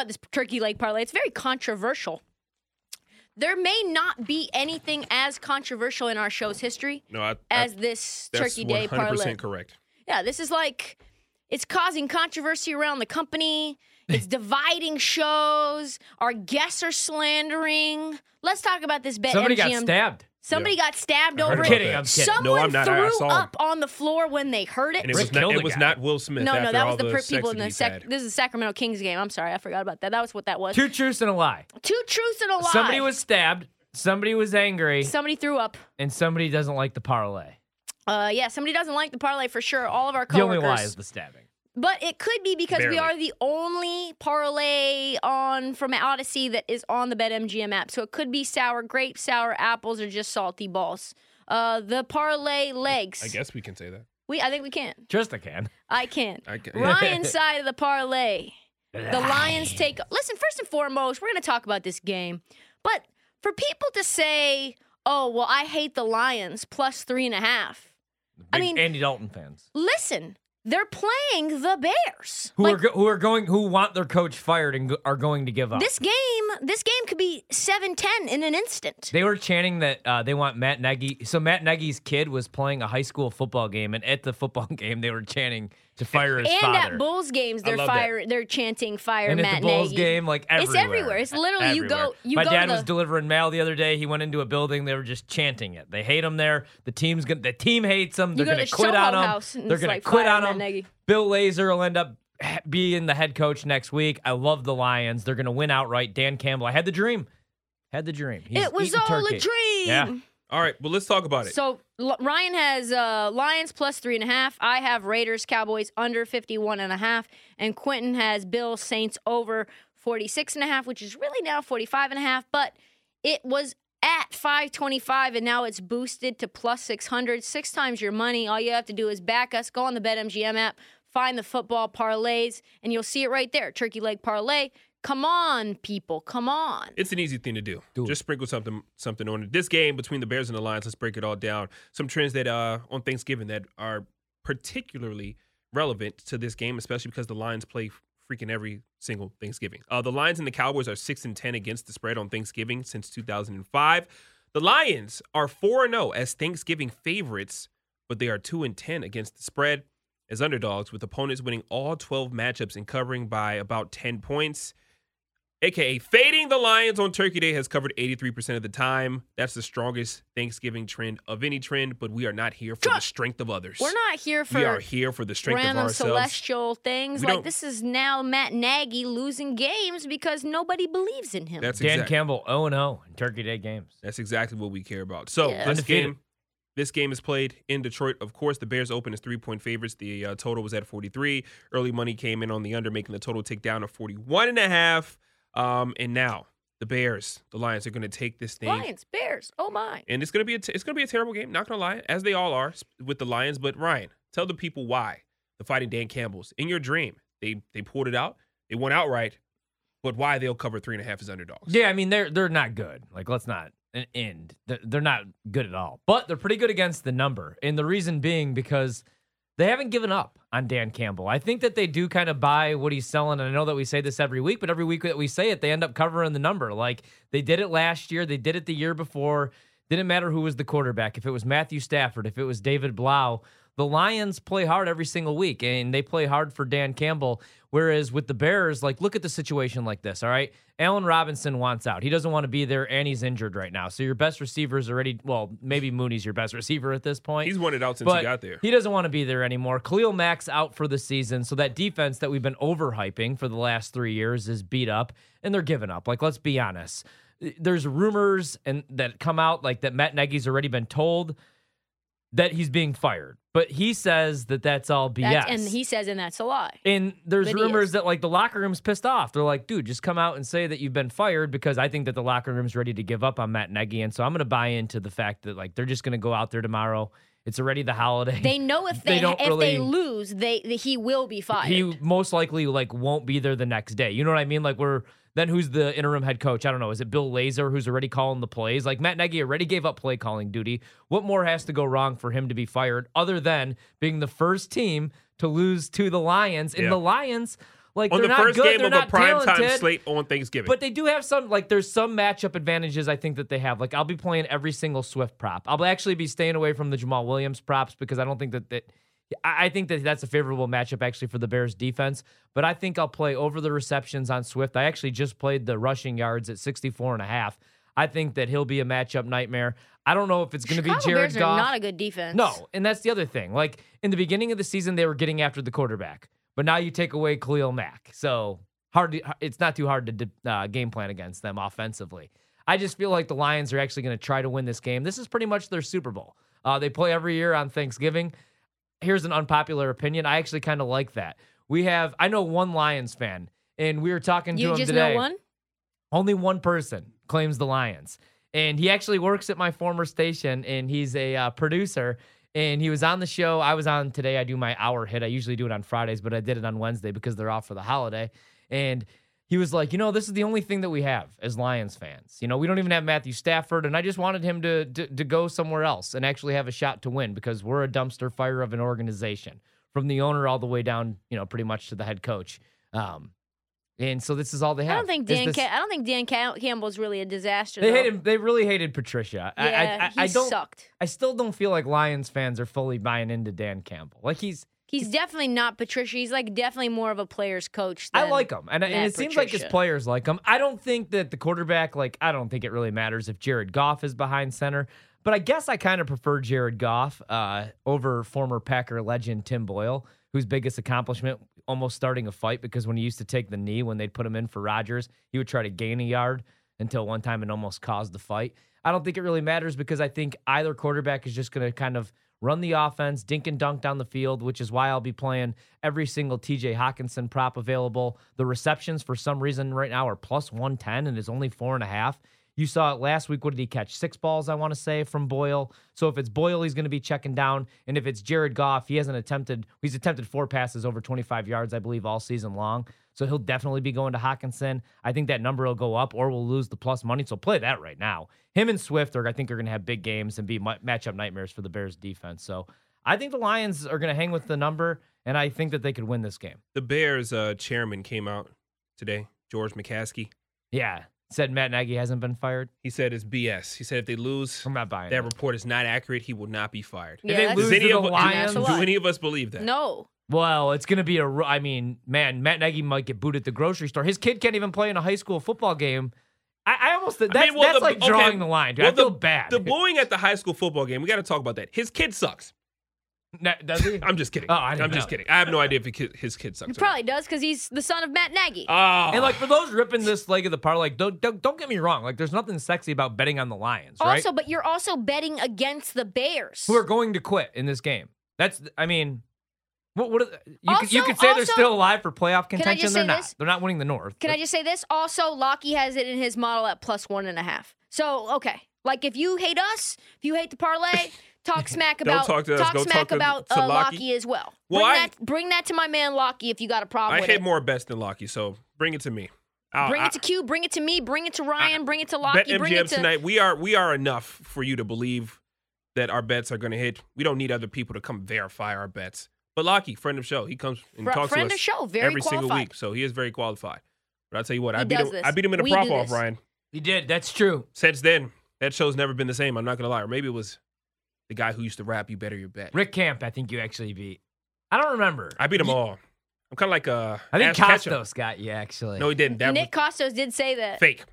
about this turkey leg parlay. It's very controversial. There may not be anything as controversial in our show's history No, I, I, as this turkey day 100% parlay. correct. Yeah, this is like it's causing controversy around the company. It's dividing shows. Our guests are slandering. Let's talk about this bet. Somebody got MGM. stabbed. Somebody got stabbed over about it. kidding. I'm kidding. Someone No, I'm not. I- I threw up on the floor when they heard it. And it Rick was not. It was not Will Smith. no, no, that all was the the per- people in the he's sec- This is the Sacramento Kings game. I'm sorry, I forgot about that. That was what that was. Two truths and a lie. Two truths and a lie. Somebody was stabbed. Somebody was angry, Somebody threw up. and somebody doesn't like the parlay. Uh, yeah, somebody doesn't like the parlay for sure. All of our The only lie is the stabbing. But it could be because Barely. we are the only parlay on from Odyssey that is on the BetMGM app. So it could be sour grapes, sour apples, or just salty balls. Uh, the parlay legs. I guess we can say that. we. I think we can. Just a can. I can. I can. Ryan's side of the parlay. The Lions take. Listen, first and foremost, we're going to talk about this game. But for people to say, "Oh, well, I hate the Lions plus three and a half," I mean- Andy Dalton fans listen, they're playing the Bears. who Like, are go- who are going who want their coach fired and go- are going to give up. This game, this game could be 7-10 in an instant. They were chanting that uh, they want Matt Nagy. So Matt Nagy's kid was playing a high school football game, and at the football game, they were chanting to fire his and father. at Bulls games, they're love that. They're chanting "Fire and Matt at the Bulls Nagy." game, like everywhere. It's everywhere. It's literally you go- you My go to dad was delivering mail the other day. He went into a building. They were just chanting it. They hate him there. The team's gonna. The team hates him. They're go to gonna the quit on Soho him. They're gonna like, quit on Matt him. Nagy." Bill Lazor will end up being the head coach next week. I love the Lions. They're gonna win outright. Dan Campbell. I had the dream. Had the dream. He's it was all turkey. a dream. Yeah. All right, well, let's talk about it. So L- Ryan has uh, Lions plus three and a half. I have Raiders Cowboys under 51 and a half. And Quentin has Bill Saints over 46 and a half, which is really now 45 and a half. But it was at 525 and now it's boosted to plus 600. Six times your money. All you have to do is back us, go on the BetMGM app, find the football parlays, and you'll see it right there. Turkey leg parlay. Come on, people. Come on. It's an easy thing to do. Do. Just sprinkle something something on it. This game between the Bears and the Lions, let's break it all down. Some trends that uh on Thanksgiving that are particularly relevant to this game, especially because the Lions play freaking every single Thanksgiving. Uh, the Lions and the Cowboys are six and ten against the spread on Thanksgiving since 2005. The Lions are four and zero as Thanksgiving favorites, but they are two and ten against the spread as underdogs, with opponents winning all 12 matchups and covering by about 10 points aka fading the Lions on Turkey Day has covered 83% of the time. That's the strongest Thanksgiving trend of any trend, but we are not here for the strength of others. We're not here for we are here for the strength of ourselves. random celestial things. We Like this is now Matt Nagy losing games because nobody believes in him. That's Dan exact- Campbell 0 0 in Turkey Day games. That's exactly what we care about. So Yeah. this game, this game is played in Detroit. Of course, the Bears open as three point favorites. The uh, total was at 43. Early money came in on the under, making the total tick down to 41 and a half. Um, and now the Bears, the Lions, are going to take this thing. Lions, Bears. Oh my. and it's gonna be a t- it's gonna be a terrible game. Not gonna lie, as they all are with the Lions. But Ryan, tell the people why the Fighting Dan Campbells in your dream they they pulled it out, they won outright, but why they'll cover three and a half as underdogs. Yeah, I mean they're they're not good. Like let's not end. They're, they're not good at all. But they're pretty good against the number, and the reason being because they haven't given up on Dan Campbell. I think that they do kind of buy what he's selling. And I know that we say this every week, but every week that we say it, they end up covering the number. Like they did it last year, they did it the year before. Didn't matter who was the quarterback. If it was Matthew Stafford, if it was David Blough, the Lions play hard every single week, and they play hard for Dan Campbell. Whereas with the Bears, like look at the situation like this. All right, Allen Robinson wants out. He doesn't want to be there, and he's injured right now. So your best receiver is already well, maybe Mooney's your best receiver at this point. He's it out since he got there. He doesn't want to be there anymore. Khalil Mack's out for the season, so that defense that we've been overhyping for the last three years is beat up, and they're giving up. Like let's be honest. There's rumors and that come out like that Matt Nagy's already been told that he's being fired, but he says that that's all BS. That's, and he says, and that's a lie. And there's But rumors that like the locker room's pissed off. They're like, dude, just come out and say that you've been fired because I think that the locker room's ready to give up on Matt Nagy. And so I'm gonna buy into the fact that like they're just gonna go out there tomorrow. It's already the holiday. They know if They they, if really- they lose, they he will be fired. he most likely like won't be there the next day. You know what I mean? Like we're then who's the interim head coach? I don't know. Is it Bill Lazor who's already calling the plays? Like Matt Nagy already gave up play calling duty. What more has to go wrong for him to be fired other than being the first team to lose to the Lions? And Yeah. the Lions, Like on they're the not first good, game they're of a not primetime talented, slate on Thanksgiving. But they do have some like there's some matchup advantages I think that they have. Like I'll be playing every single Swift prop. I'll actually be staying away from the Jamaal Williams props because I don't think that that I think that that's a favorable matchup actually for the Bears defense. But I think I'll play over the receptions on Swift. I actually just played the rushing yards at 64 and a half. I think that he'll be a matchup nightmare. I don't know if it's going to be Jared Bears Goff. are not a good defense. No, and that's the other thing. Like in the beginning of the season, they were getting after the quarterback, but now you take away Khalil Mack, so hard. To, it's not too hard to uh, game plan against them offensively. I just feel like the Lions are actually going to try to win this game. This is pretty much their Super Bowl. Uh, they play every year on Thanksgiving. Here's an unpopular opinion. I actually kind of like that. We have. I know one Lions fan, and we were talking to You him just today. know one? Only one person claims the Lions. And he actually works at my former station and he's a uh, producer. And he was on the show. I was on today. I do my hour hit. I usually do it on Fridays, but I did it on Wednesday because they're off for the holiday. And he was like, you know, this is the only thing that we have as Lions fans. You know, we don't even have Matthew Stafford. And I just wanted him to, to, to go somewhere else and actually have a shot to win because we're a dumpster fire of an organization from the owner all the way down, you know, pretty much to the head coach. Um, and so this is all they have. I don't think Dan. this- Ca- I don't think Dan Cam- Campbell's really a disaster. they though. hated. They really hated Patricia. I- Yeah, I, I, he I don't. sucked. I still don't feel like Lions fans are fully buying into Dan Campbell. Like he's. He's definitely not Patricia. He's like definitely more of a player's coach. I like him, and, and it seems like his players like him. I don't think that the quarterback. Like I don't think it really matters if Jared Goff is behind center. But I guess I kind of prefer Jared Goff uh, over former Packer legend Tim Boyle, whose biggest accomplishment almost starting a fight because when he used to take the knee when they'd put him in for Rodgers, he would try to gain a yard until one time it almost caused the fight. I don't think it really matters because I think either quarterback is just going to kind of run the offense, dink and dunk down the field, which is why I'll be playing every single TJ Hockenson prop available. The receptions for some reason right now are plus 110 and is only four and a half. You saw it last week. What did he catch? Six balls, I want to say, from Boyle. So if it's Boyle, he's going to be checking down. And if it's Jared Goff, he hasn't attempted, he's attempted four passes over 25 yards, I believe, all season long. So he'll definitely be going to Hockenson. I think that number will go up or we'll lose the plus money. So play that right now. Him and Swift are, I think, are going to have big games and be matchup nightmares for the Bears defense. So I think the Lions are going to hang with the number, and I think that they could win this game. the Bears uh, chairman came out today, George McCaskey. Yeah. Said Matt Nagy hasn't been fired. He said it's BS. He said if they lose, I'm not buying that it. report is not accurate. He will not be fired. Yeah, they that's- lose Does any to of the do- Lions, so do any of us believe that? No. Well, it's going to be a. I mean, man, Matt Nagy might get booed at the grocery store. His kid can't even play in a high school football game. I, I almost that's, I mean, well, that's the- like okay, drawing the line. Dude. well, I feel the, bad. The booing at the high school football game, we got to talk about that. His kid sucks. Na- Does he? I'm just kidding. Oh, I didn't I'm just know. kidding. I have no idea if he kid, his kid sucks. He or not. probably does because he's the son of Matt Nagy. Oh, and like for those ripping this leg of the parlay, like don't, don't don't get me wrong. Like there's nothing sexy about betting on the Lions, right? Also, but you're also betting against the Bears. Who are going to quit in this game? That's I mean, what what are, you could you Also- could say they're also- still alive for playoff I contention. just They're say not. this? They're not winning the North. Can I just say this? Also, Lockie has it in his model at plus one and a half. So, okay. Like, if you hate us, if you hate the parlay, talk smack about talk to us. Go smack talk about to uh, Lockie. Lockie as well. Well, bring I- that bring that to my man Lockie if you got a problem I with hate it. more bets than Lockie, so bring it to me. I'll- Bring I- it to Q, bring it to me, bring it to Ryan, bring it to bet Lockie, bring it MGM to tonight. We are we are enough for you to believe that our bets are going to hit. We don't need other people to come verify our bets. But Lockie, friend of show, he comes and Fr- talks friend to of us show, very every single qualified. week, so he is very qualified. But I'll tell you what, I beat him. this. I beat him in a We prop off. Ryan. He did. That's true. Since then, that show's never been the same. I'm not gonna lie. Or maybe it was the guy who used to rap "You Better Your Bet." Rick Camp, I think you actually beat. I don't remember. I beat them You- all. I'm kind of like uh, I think Ash Ketchum. Kostos got you actually. No, he didn't. That Nick Kostos did say that. fake.